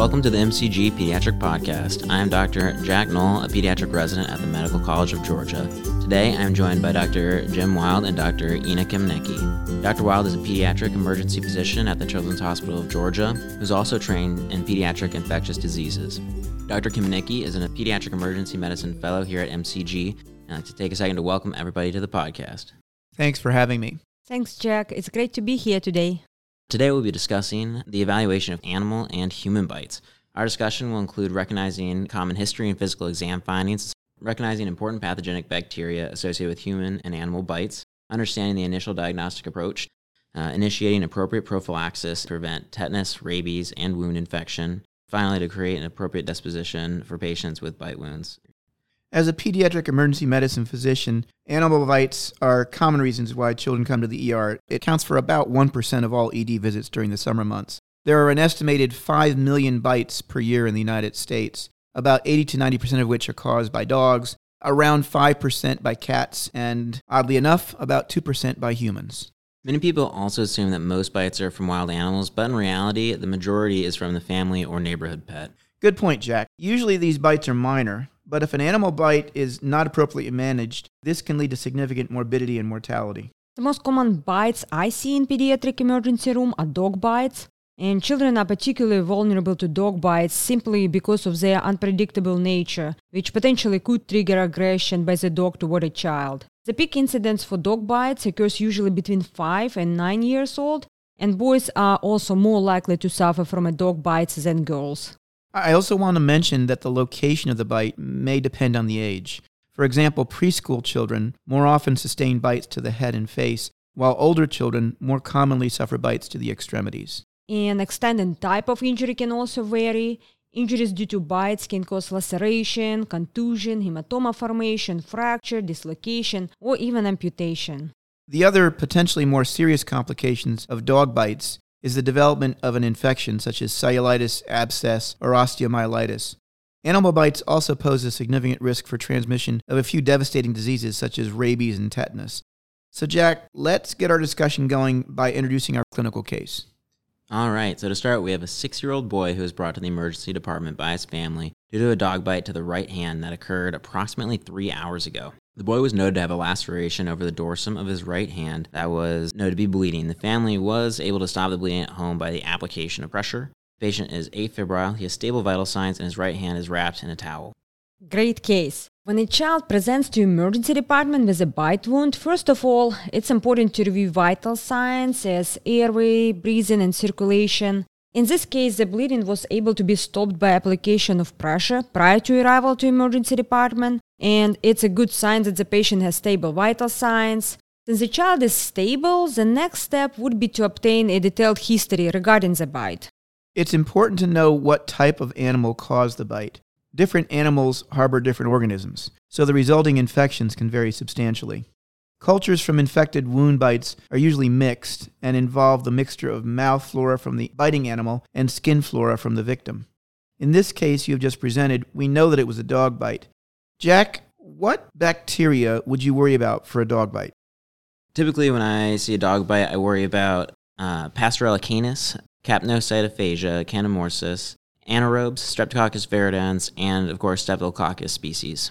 Welcome to the MCG Pediatric Podcast. I am Dr. Jack Noel, a pediatric resident at the Medical College of Georgia. Today, I am joined by Dr. Jim Wilde and Dr. Inna Kaminecki. Dr. Wilde is a pediatric emergency physician at the Children's Hospital of Georgia, who's also trained in pediatric infectious diseases. Dr. Kamenicki is a pediatric emergency medicine fellow here at MCG, and I'd like to take a second to welcome everybody to the podcast. Thanks for having me. Thanks, Jack. It's great to be here today. Today, we'll be discussing the evaluation of animal and human bites. Our discussion will include recognizing common history and physical exam findings, recognizing important pathogenic bacteria associated with human and animal bites, understanding the initial diagnostic approach, uh, initiating appropriate prophylaxis to prevent tetanus, rabies, and wound infection, finally, to create an appropriate disposition for patients with bite wounds. As a pediatric emergency medicine physician, animal bites are common reasons why children come to the ER. It counts for about 1% of all ED visits during the summer months. There are an estimated 5 million bites per year in the United States, about 80 to 90% of which are caused by dogs, around 5% by cats, and oddly enough, about 2% by humans. Many people also assume that most bites are from wild animals, but in reality, the majority is from the family or neighborhood pet. Good point, Jack. Usually these bites are minor, but if an animal bite is not appropriately managed, this can lead to significant morbidity and mortality. The most common bites I see in pediatric emergency room are dog bites, and children are particularly vulnerable to dog bites simply because of their unpredictable nature, which potentially could trigger aggression by the dog toward a child. The peak incidence for dog bites occurs usually between 5 and 9 years old, and boys are also more likely to suffer from a dog bites than girls. I also want to mention that the location of the bite may depend on the age. For example, preschool children more often sustain bites to the head and face, while older children more commonly suffer bites to the extremities. And extent and type of injury can also vary. Injuries due to bites can cause laceration, contusion, hematoma formation, fracture, dislocation, or even amputation. The other potentially more serious complications of dog bites is the development of an infection such as cellulitis, abscess, or osteomyelitis. Animal bites also pose a significant risk for transmission of a few devastating diseases such as rabies and tetanus. So, Jack, let's get our discussion going by introducing our clinical case. All right, so to start, we have a six year old boy who was brought to the emergency department by his family due to a dog bite to the right hand that occurred approximately three hours ago. The boy was noted to have a laceration over the dorsum of his right hand that was noted to be bleeding. The family was able to stop the bleeding at home by the application of pressure. The patient is afebrile, he has stable vital signs, and his right hand is wrapped in a towel. Great case. When a child presents to emergency department with a bite wound, first of all, it's important to review vital signs as airway, breathing, and circulation. In this case, the bleeding was able to be stopped by application of pressure prior to arrival to emergency department, and it's a good sign that the patient has stable vital signs. Since the child is stable, the next step would be to obtain a detailed history regarding the bite. It's important to know what type of animal caused the bite. Different animals harbor different organisms, so the resulting infections can vary substantially. Cultures from infected wound bites are usually mixed and involve the mixture of mouth flora from the biting animal and skin flora from the victim. In this case you have just presented, we know that it was a dog bite. Jack, what bacteria would you worry about for a dog bite? Typically, when I see a dog bite, I worry about uh, Pasteurella canis, Capnocytophaga canimorsus, anaerobes, Streptococcus viridans, and of course Staphylococcus species.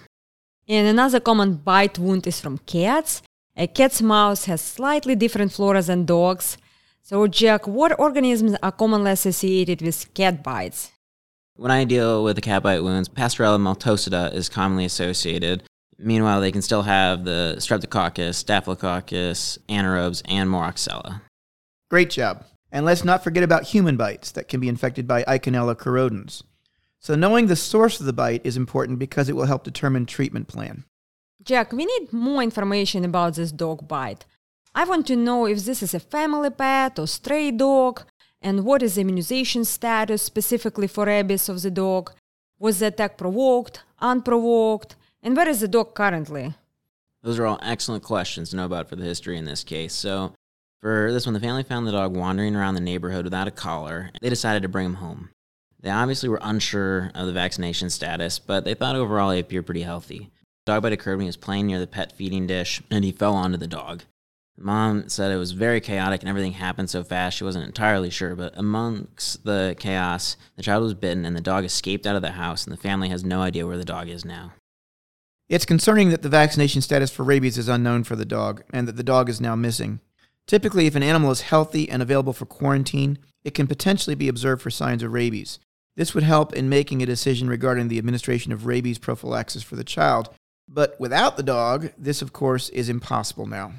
And another common bite wound is from cats. A cat's mouth has slightly different flora than dogs. So, Jack, what organisms are commonly associated with cat bites? When I deal with the cat bite wounds, Pasteurella multocida is commonly associated. Meanwhile, they can still have the Streptococcus, Staphylococcus, anaerobes, and Moraxella. Great job. And let's not forget about human bites that can be infected by Eikenella corrodens. So, knowing the source of the bite is important because it will help determine treatment plan. Jack, we need more information about this dog bite. I want to know if this is a family pet or stray dog, and what is the immunization status specifically for rabies of the dog. Was the attack provoked, unprovoked, and where is the dog currently? Those are all excellent questions to know about for the history in this case. So, for this one, the family found the dog wandering around the neighborhood without a collar. They decided to bring him home. They obviously were unsure of the vaccination status, but they thought overall he appeared pretty healthy. The dog bite occurred when he was playing near the pet feeding dish, and he fell onto the dog. Mom said it was very chaotic and everything happened so fast she wasn't entirely sure, but amongst the chaos, the child was bitten and the dog escaped out of the house, and the family has no idea where the dog is now. It's concerning that the vaccination status for rabies is unknown for the dog and that the dog is now missing. Typically, if an animal is healthy and available for quarantine, it can potentially be observed for signs of rabies. This would help in making a decision regarding the administration of rabies prophylaxis for the child. But without the dog, this, of course, is impossible now.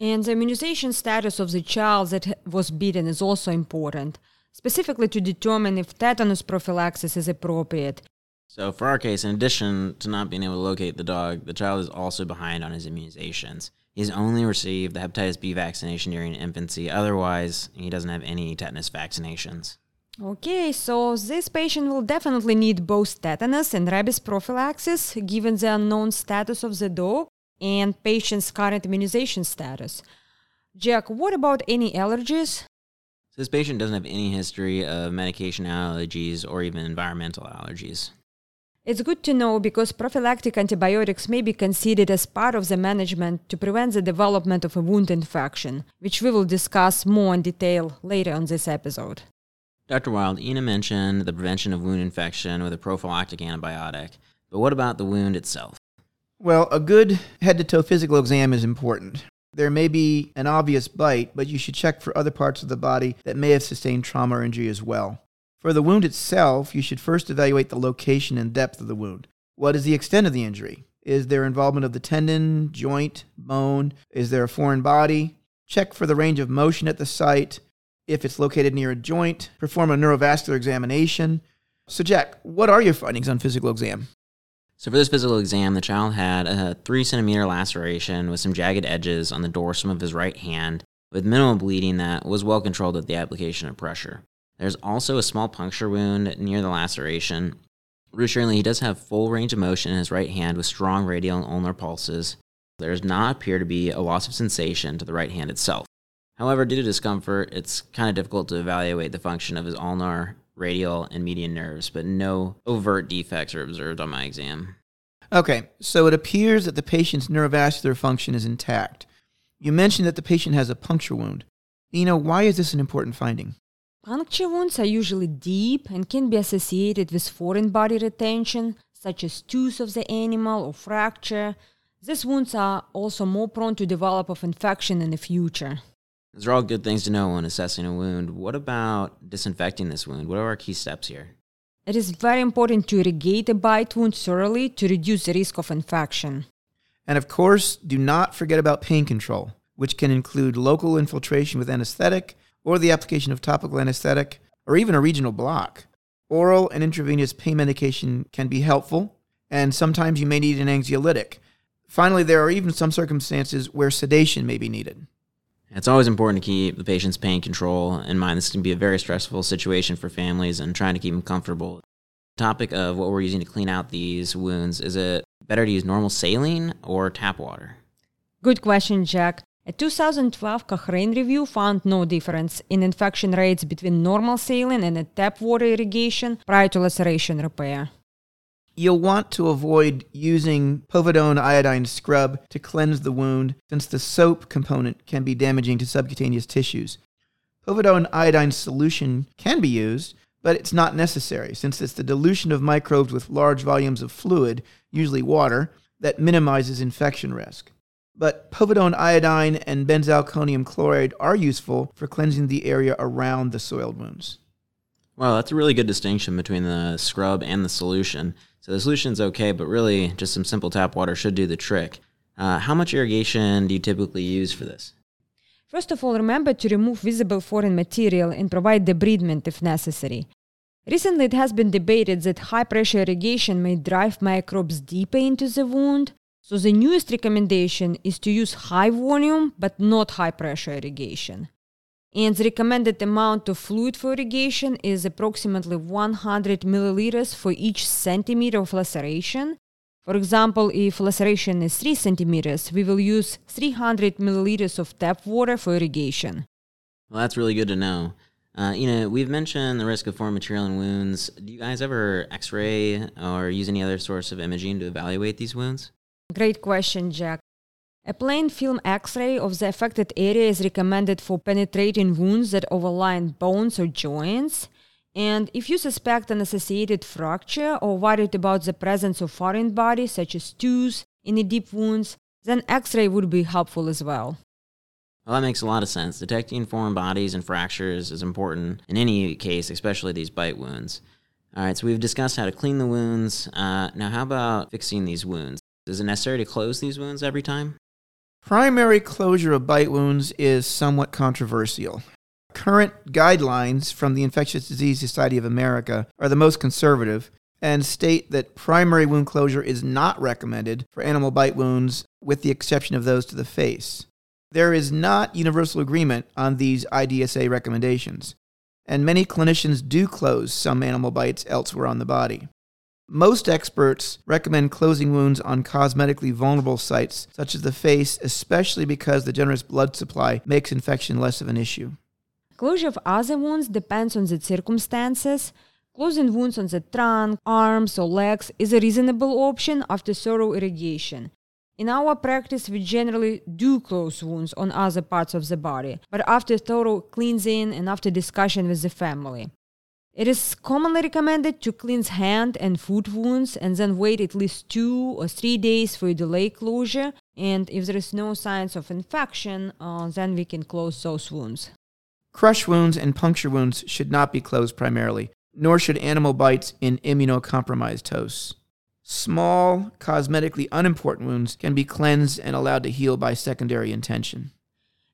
And the immunization status of the child that was bitten is also important, specifically to determine if tetanus prophylaxis is appropriate. So, for our case, in addition to not being able to locate the dog, the child is also behind on his immunizations. He's only received the hepatitis B vaccination during infancy, otherwise, he doesn't have any tetanus vaccinations. Okay, so this patient will definitely need both tetanus and rabies prophylaxis given the unknown status of the dog and patient's current immunization status. Jack, what about any allergies? So this patient doesn't have any history of medication allergies or even environmental allergies. It's good to know because prophylactic antibiotics may be considered as part of the management to prevent the development of a wound infection, which we will discuss more in detail later on this episode. Dr. Wilde, Inna mentioned the prevention of wound infection with a prophylactic antibiotic, but what about the wound itself? Well, a good head to toe physical exam is important. There may be an obvious bite, but you should check for other parts of the body that may have sustained trauma or injury as well. For the wound itself, you should first evaluate the location and depth of the wound. What is the extent of the injury? Is there involvement of the tendon, joint, bone? Is there a foreign body? Check for the range of motion at the site. If it's located near a joint, perform a neurovascular examination. So, Jack, what are your findings on physical exam? So, for this physical exam, the child had a three centimeter laceration with some jagged edges on the dorsum of his right hand, with minimal bleeding that was well controlled with the application of pressure. There's also a small puncture wound near the laceration. Reassuringly, he does have full range of motion in his right hand with strong radial and ulnar pulses. There does not appear to be a loss of sensation to the right hand itself. However, due to discomfort, it's kind of difficult to evaluate the function of his ulnar radial, and median nerves, but no overt defects are observed on my exam. Okay, so it appears that the patient's neurovascular function is intact. You mentioned that the patient has a puncture wound. You know, why is this an important finding? Puncture wounds are usually deep and can be associated with foreign body retention, such as tooth of the animal or fracture. These wounds are also more prone to develop of infection in the future. Those are all good things to know when assessing a wound. What about disinfecting this wound? What are our key steps here? It is very important to irrigate a bite wound thoroughly to reduce the risk of infection. And of course, do not forget about pain control, which can include local infiltration with anesthetic or the application of topical anesthetic or even a regional block. Oral and intravenous pain medication can be helpful, and sometimes you may need an anxiolytic. Finally, there are even some circumstances where sedation may be needed. It's always important to keep the patient's pain control in mind. This can be a very stressful situation for families and trying to keep them comfortable. Topic of what we're using to clean out these wounds is it better to use normal saline or tap water? Good question, Jack. A 2012 Cochrane review found no difference in infection rates between normal saline and tap water irrigation prior to laceration repair. You'll want to avoid using povidone iodine scrub to cleanse the wound since the soap component can be damaging to subcutaneous tissues. Povidone iodine solution can be used, but it's not necessary since it's the dilution of microbes with large volumes of fluid, usually water, that minimizes infection risk. But povidone iodine and benzalkonium chloride are useful for cleansing the area around the soiled wounds. Well, that's a really good distinction between the scrub and the solution. So the solution's okay, but really just some simple tap water should do the trick. Uh, how much irrigation do you typically use for this? First of all, remember to remove visible foreign material and provide debridement if necessary. Recently, it has been debated that high pressure irrigation may drive microbes deeper into the wound, so the newest recommendation is to use high volume but not high pressure irrigation and the recommended amount of fluid for irrigation is approximately 100 milliliters for each centimeter of laceration. For example, if laceration is 3 centimeters, we will use 300 milliliters of tap water for irrigation. Well, that's really good to know. Uh, you know, we've mentioned the risk of foreign material in wounds. Do you guys ever x ray or use any other source of imaging to evaluate these wounds? Great question, Jack. A plain film x ray of the affected area is recommended for penetrating wounds that overline bones or joints. And if you suspect an associated fracture or worried about the presence of foreign bodies such as tooth in the deep wounds, then x ray would be helpful as well. Well, that makes a lot of sense. Detecting foreign bodies and fractures is important in any case, especially these bite wounds. All right, so we've discussed how to clean the wounds. Uh, now, how about fixing these wounds? Is it necessary to close these wounds every time? Primary closure of bite wounds is somewhat controversial. Current guidelines from the Infectious Disease Society of America are the most conservative and state that primary wound closure is not recommended for animal bite wounds, with the exception of those to the face. There is not universal agreement on these IDSA recommendations, and many clinicians do close some animal bites elsewhere on the body. Most experts recommend closing wounds on cosmetically vulnerable sites, such as the face, especially because the generous blood supply makes infection less of an issue. Closure of other wounds depends on the circumstances. Closing wounds on the trunk, arms, or legs is a reasonable option after thorough irrigation. In our practice, we generally do close wounds on other parts of the body, but after thorough cleansing and after discussion with the family. It is commonly recommended to cleanse hand and foot wounds and then wait at least two or three days for delay closure. And if there is no signs of infection, uh, then we can close those wounds. Crush wounds and puncture wounds should not be closed primarily, nor should animal bites in immunocompromised hosts. Small, cosmetically unimportant wounds can be cleansed and allowed to heal by secondary intention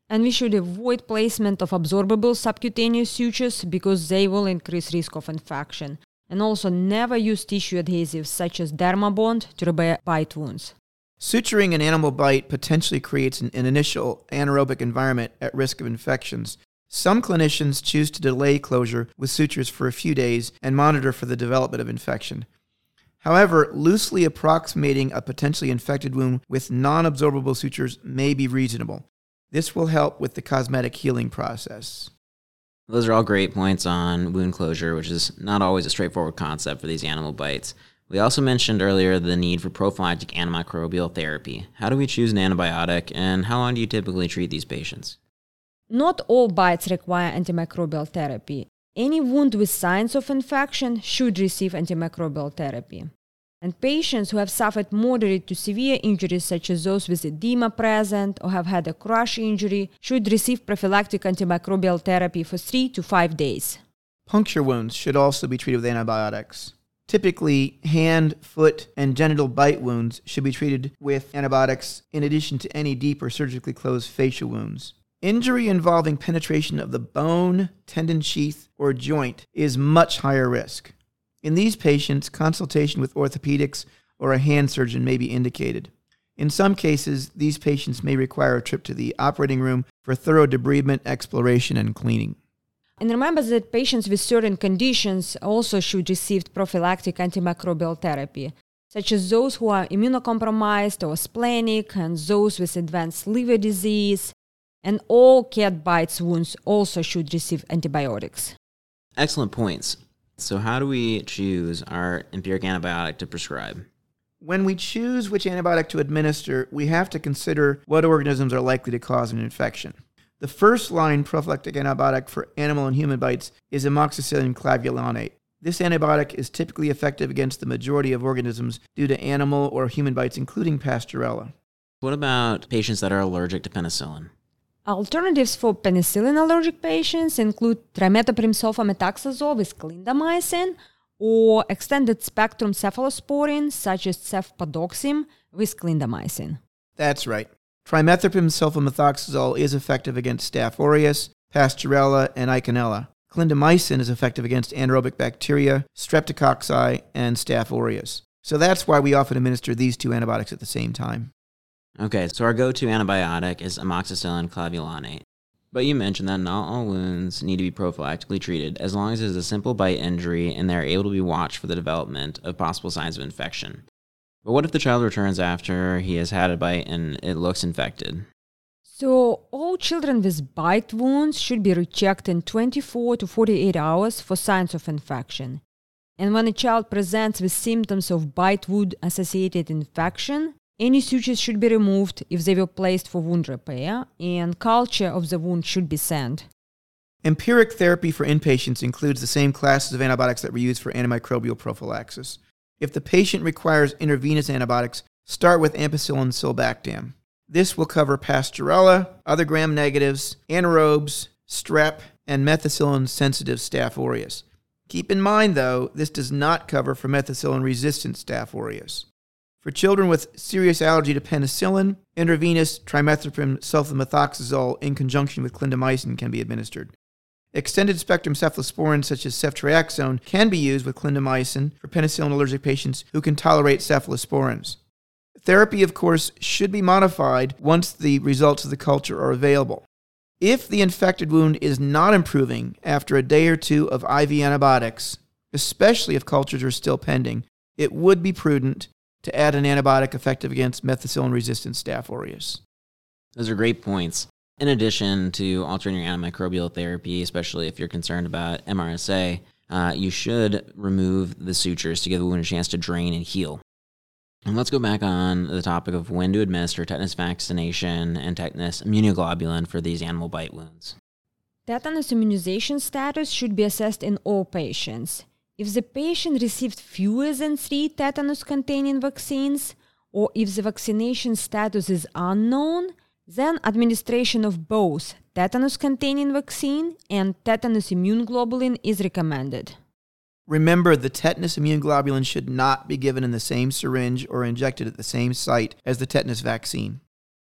and we should avoid placement of absorbable subcutaneous sutures because they will increase risk of infection. And also never use tissue adhesives such as Dermabond to repair bite wounds. Suturing an animal bite potentially creates an, an initial anaerobic environment at risk of infections. Some clinicians choose to delay closure with sutures for a few days and monitor for the development of infection. However, loosely approximating a potentially infected wound with non absorbable sutures may be reasonable. This will help with the cosmetic healing process. Those are all great points on wound closure, which is not always a straightforward concept for these animal bites. We also mentioned earlier the need for prophylactic antimicrobial therapy. How do we choose an antibiotic, and how long do you typically treat these patients? Not all bites require antimicrobial therapy. Any wound with signs of infection should receive antimicrobial therapy and patients who have suffered moderate to severe injuries, such as those with edema present or have had a crush injury, should receive prophylactic antimicrobial therapy for three to five days. Puncture wounds should also be treated with antibiotics. Typically, hand, foot, and genital bite wounds should be treated with antibiotics in addition to any deep or surgically closed facial wounds. Injury involving penetration of the bone, tendon sheath, or joint is much higher risk. In these patients, consultation with orthopedics or a hand surgeon may be indicated. In some cases, these patients may require a trip to the operating room for thorough debridement, exploration, and cleaning. And remember that patients with certain conditions also should receive prophylactic antimicrobial therapy, such as those who are immunocompromised or splenic, and those with advanced liver disease. And all cat bites wounds also should receive antibiotics. Excellent points. So, how do we choose our empiric antibiotic to prescribe? When we choose which antibiotic to administer, we have to consider what organisms are likely to cause an infection. The first line prophylactic antibiotic for animal and human bites is amoxicillin clavulanate. This antibiotic is typically effective against the majority of organisms due to animal or human bites, including Pasteurella. What about patients that are allergic to penicillin? Alternatives for penicillin allergic patients include trimethoprim sulfamethoxazole with clindamycin or extended spectrum cephalosporin such as cefpodoxime with clindamycin. That's right. Trimethoprim sulfamethoxazole is effective against Staph aureus, Pasteurella, and Eikenella. Clindamycin is effective against anaerobic bacteria, streptococci, and Staph aureus. So that's why we often administer these two antibiotics at the same time. Okay, so our go to antibiotic is amoxicillin clavulanate. But you mentioned that not all wounds need to be prophylactically treated as long as it is a simple bite injury and they are able to be watched for the development of possible signs of infection. But what if the child returns after he has had a bite and it looks infected? So, all children with bite wounds should be rechecked in 24 to 48 hours for signs of infection. And when a child presents with symptoms of bite wound associated infection, Any sutures should be removed if they were placed for wound repair, and culture of the wound should be sent. Empiric therapy for inpatients includes the same classes of antibiotics that were used for antimicrobial prophylaxis. If the patient requires intravenous antibiotics, start with ampicillin sulbactam. This will cover Pasteurella, other gram negatives, anaerobes, strep, and methicillin sensitive Staph aureus. Keep in mind, though, this does not cover for methicillin resistant Staph aureus. For children with serious allergy to penicillin, intravenous trimethoprim sulfamethoxazole in conjunction with clindamycin can be administered. Extended spectrum cephalosporins such as ceftriaxone can be used with clindamycin for penicillin allergic patients who can tolerate cephalosporins. Therapy, of course, should be modified once the results of the culture are available. If the infected wound is not improving after a day or two of IV antibiotics, especially if cultures are still pending, it would be prudent to add an antibiotic effective against methicillin resistant Staph aureus. Those are great points. In addition to altering your antimicrobial therapy, especially if you're concerned about MRSA, uh, you should remove the sutures to give the wound a chance to drain and heal. And let's go back on the topic of when to administer tetanus vaccination and tetanus immunoglobulin for these animal bite wounds. Tetanus immunization status should be assessed in all patients. If the patient received fewer than three tetanus containing vaccines, or if the vaccination status is unknown, then administration of both tetanus containing vaccine and tetanus immune globulin is recommended. Remember, the tetanus immune globulin should not be given in the same syringe or injected at the same site as the tetanus vaccine.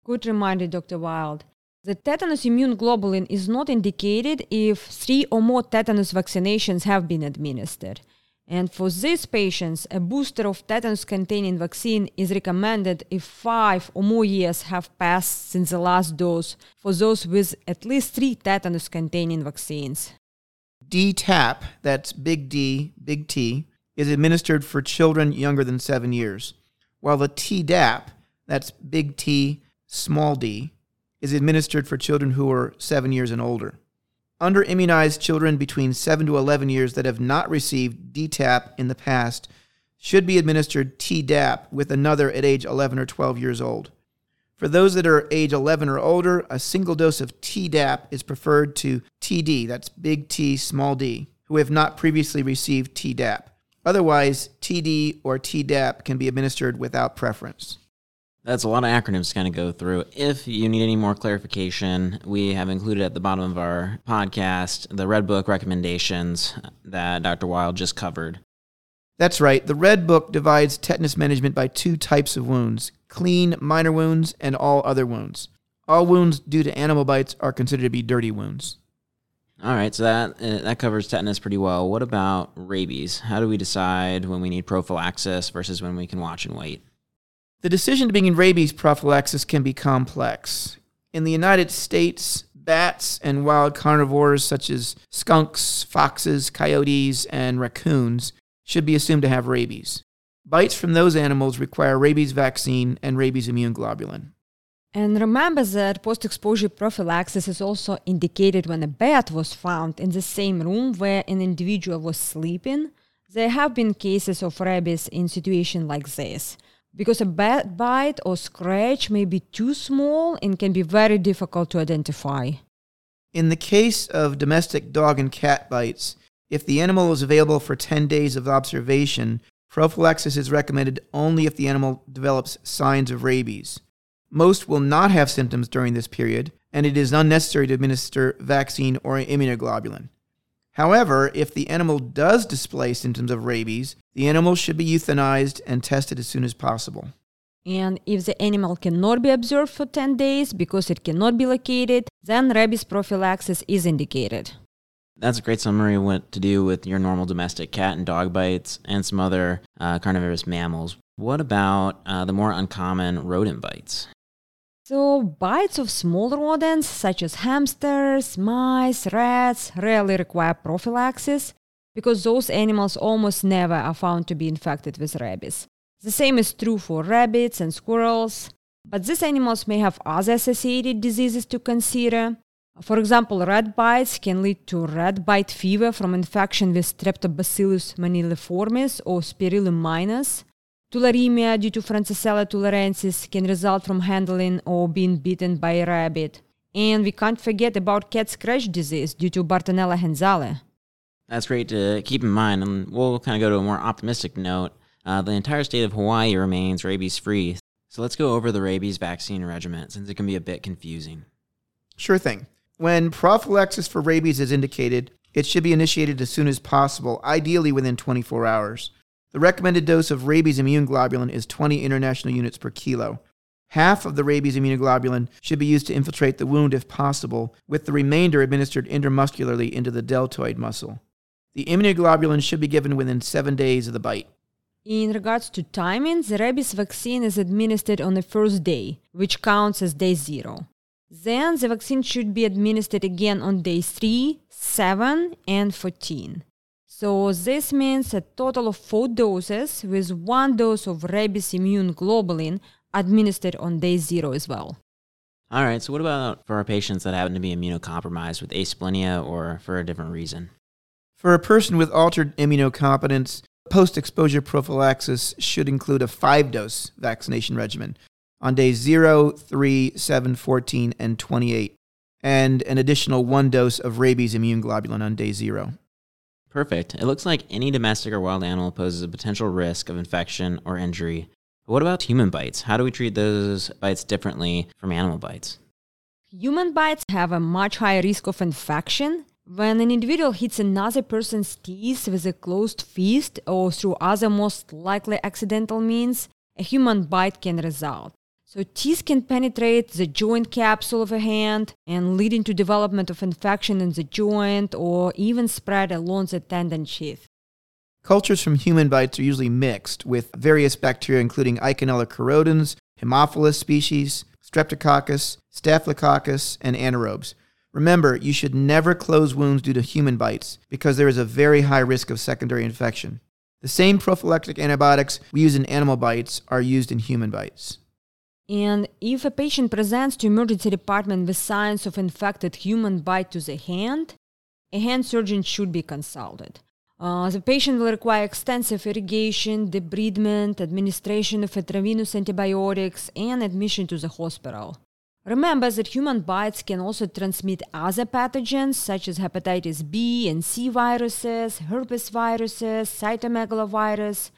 Good reminder, Dr. Wilde. The tetanus immune globulin is not indicated if three or more tetanus vaccinations have been administered. And for these patients, a booster of tetanus containing vaccine is recommended if five or more years have passed since the last dose for those with at least three tetanus containing vaccines. DTaP, that's big D, big T, is administered for children younger than seven years, while the Tdap, that's big T, small d, is administered for children who are seven years and older. Under immunized children between 7 to 11 years that have not received DTaP in the past should be administered Tdap with another at age 11 or 12 years old. For those that are age 11 or older, a single dose of Tdap is preferred to TD, that's big T, small d, who have not previously received Tdap. Otherwise, TD or Tdap can be administered without preference. That's a lot of acronyms to kind of go through. If you need any more clarification, we have included at the bottom of our podcast the Red Book recommendations that Dr. Wilde just covered. That's right. The Red Book divides tetanus management by two types of wounds clean minor wounds and all other wounds. All wounds due to animal bites are considered to be dirty wounds. All right, so that uh, that covers tetanus pretty well. What about rabies? How do we decide when we need prophylaxis versus when we can watch and wait? The decision to begin rabies prophylaxis can be complex. In the United States, bats and wild carnivores such as skunks, foxes, coyotes, and raccoons should be assumed to have rabies. Bites from those animals require rabies vaccine and rabies immune globulin. And remember that post exposure prophylaxis is also indicated when a bat was found in the same room where an individual was sleeping. There have been cases of rabies in situations like this because a bat bite or scratch may be too small and can be very difficult to identify. In the case of domestic dog and cat bites, if the animal is available for 10 days of observation, prophylaxis is recommended only if the animal develops signs of rabies. Most will not have symptoms during this period, and it is unnecessary to administer vaccine or immunoglobulin. However, if the animal does display symptoms of rabies, the animal should be euthanized and tested as soon as possible. And if the animal cannot be observed for 10 days because it cannot be located, then rabies prophylaxis is indicated. That's a great summary of what to do with your normal domestic cat and dog bites and some other uh, carnivorous mammals. What about uh, the more uncommon rodent bites? So, bites of small rodents such as hamsters, mice, rats rarely require prophylaxis because those animals almost never are found to be infected with rabies. The same is true for rabbits and squirrels, but these animals may have other associated diseases to consider, for example, rat bites can lead to rat bite fever from infection with Streptobacillus moniliformis or Spirillum minus. Tularemia due to Francisella tularensis can result from handling or being bitten by a rabbit. And we can't forget about cat scratch disease due to Bartonella henselae. That's great to keep in mind, and we'll kind of go to a more optimistic note. Uh, the entire state of Hawaii remains rabies free. So let's go over the rabies vaccine regimen since it can be a bit confusing. Sure thing. When prophylaxis for rabies is indicated, it should be initiated as soon as possible, ideally within 24 hours. The recommended dose of rabies immune globulin is 20 international units per kilo. Half of the rabies immunoglobulin should be used to infiltrate the wound if possible, with the remainder administered intramuscularly into the deltoid muscle. The immunoglobulin should be given within seven days of the bite. In regards to timing, the rabies vaccine is administered on the first day, which counts as day zero. Then the vaccine should be administered again on day 3, 7, and 14. So this means a total of four doses with one dose of rabies immune globulin administered on day zero as well. All right, so what about for our patients that happen to be immunocompromised with asplenia or for a different reason? For a person with altered immunocompetence, post exposure prophylaxis should include a five dose vaccination regimen on days 0, 3, 7, 14, and 28, and an additional one dose of rabies immune globulin on day 0. Perfect. It looks like any domestic or wild animal poses a potential risk of infection or injury. But what about human bites? How do we treat those bites differently from animal bites? Human bites have a much higher risk of infection. When an individual hits another person's teeth with a closed fist or through other most likely accidental means, a human bite can result. So teeth can penetrate the joint capsule of a hand and leading to development of infection in the joint or even spread along the tendon sheath. Cultures from human bites are usually mixed with various bacteria including Eikenella corrodens, Haemophilus species, Streptococcus, Staphylococcus, and anaerobes. Remember, you should never close wounds due to human bites because there is a very high risk of secondary infection. The same prophylactic antibiotics we use in animal bites are used in human bites. And if a patient presents to emergency department with signs of infected human bite to the hand, a hand surgeon should be consulted. Uh, the patient will require extensive irrigation, debridement, administration of intravenous antibiotics, and admission to the hospital. Remember that human bites can also transmit other pathogens such as hepatitis B and C viruses, herpes viruses, cytomegalovirus,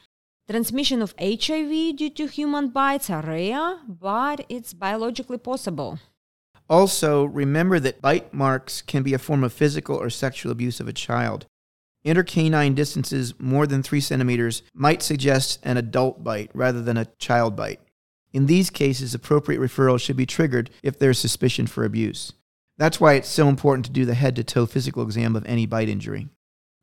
Transmission of HIV due to human bites are rare, but it's biologically possible. Also, remember that bite marks can be a form of physical or sexual abuse of a child. Intercanine distances more than 3 centimeters might suggest an adult bite rather than a child bite. In these cases, appropriate referral should be triggered if there's suspicion for abuse. That's why it's so important to do the head to toe physical exam of any bite injury.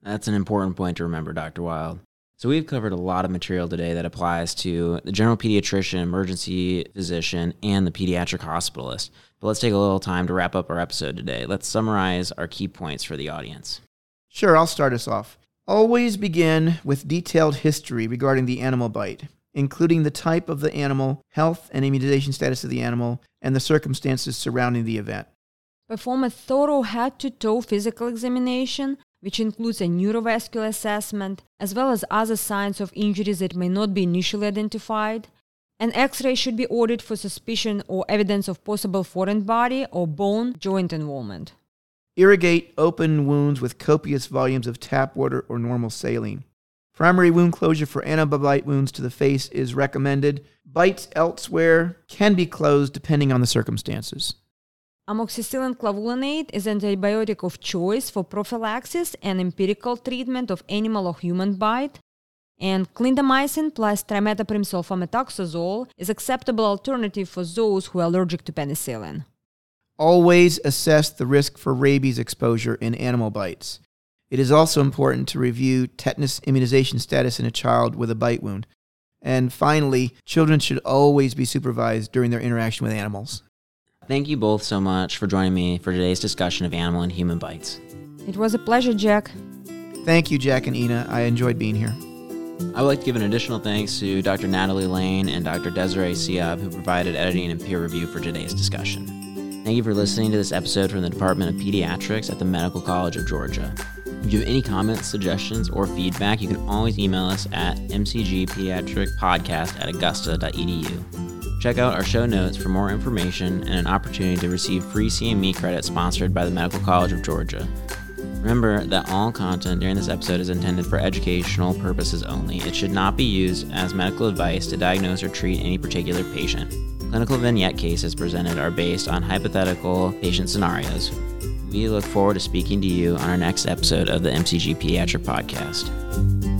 That's an important point to remember, Dr. Wilde. So we've covered a lot of material today that applies to the general pediatrician, emergency physician, and the pediatric hospitalist. But let's take a little time to wrap up our episode today. Let's summarize our key points for the audience. Sure, I'll start us off. Always begin with detailed history regarding the animal bite, including the type of the animal, health and immunization status of the animal, and the circumstances surrounding the event. Perform a thorough head to toe physical examination which includes a neurovascular assessment, as well as other signs of injuries that may not be initially identified. An x ray should be ordered for suspicion or evidence of possible foreign body or bone joint involvement. Irrigate open wounds with copious volumes of tap water or normal saline. Primary wound closure for antibite wounds to the face is recommended. Bites elsewhere can be closed depending on the circumstances. Amoxicillin clavulanate is an antibiotic of choice for prophylaxis and empirical treatment of animal or human bite, and clindamycin plus trimethoprim sulfamethoxazole is acceptable alternative for those who are allergic to penicillin. Always assess the risk for rabies exposure in animal bites. It is also important to review tetanus immunization status in a child with a bite wound. And finally, children should always be supervised during their interaction with animals. Thank you both so much for joining me for today's discussion of animal and human bites. It was a pleasure, Jack. Thank you, Jack and Inna. I enjoyed being here. I would like to give an additional thanks to Dr. Natalie Lane and Dr. Desiree Siab, who provided editing and peer review for today's discussion. Thank you for listening to this episode from the Department of Pediatrics at the Medical College of Georgia. If you have any comments, suggestions, or feedback, you can always email us at mcgpediatricpodcast at augusta.edu. Check out our show notes for more information and an opportunity to receive free CME credit sponsored by the Medical College of Georgia. Remember that all content during this episode is intended for educational purposes only. It should not be used as medical advice to diagnose or treat any particular patient. Clinical vignette cases presented are based on hypothetical patient scenarios. We look forward to speaking to you on our next episode of the MCG Pediatric Podcast.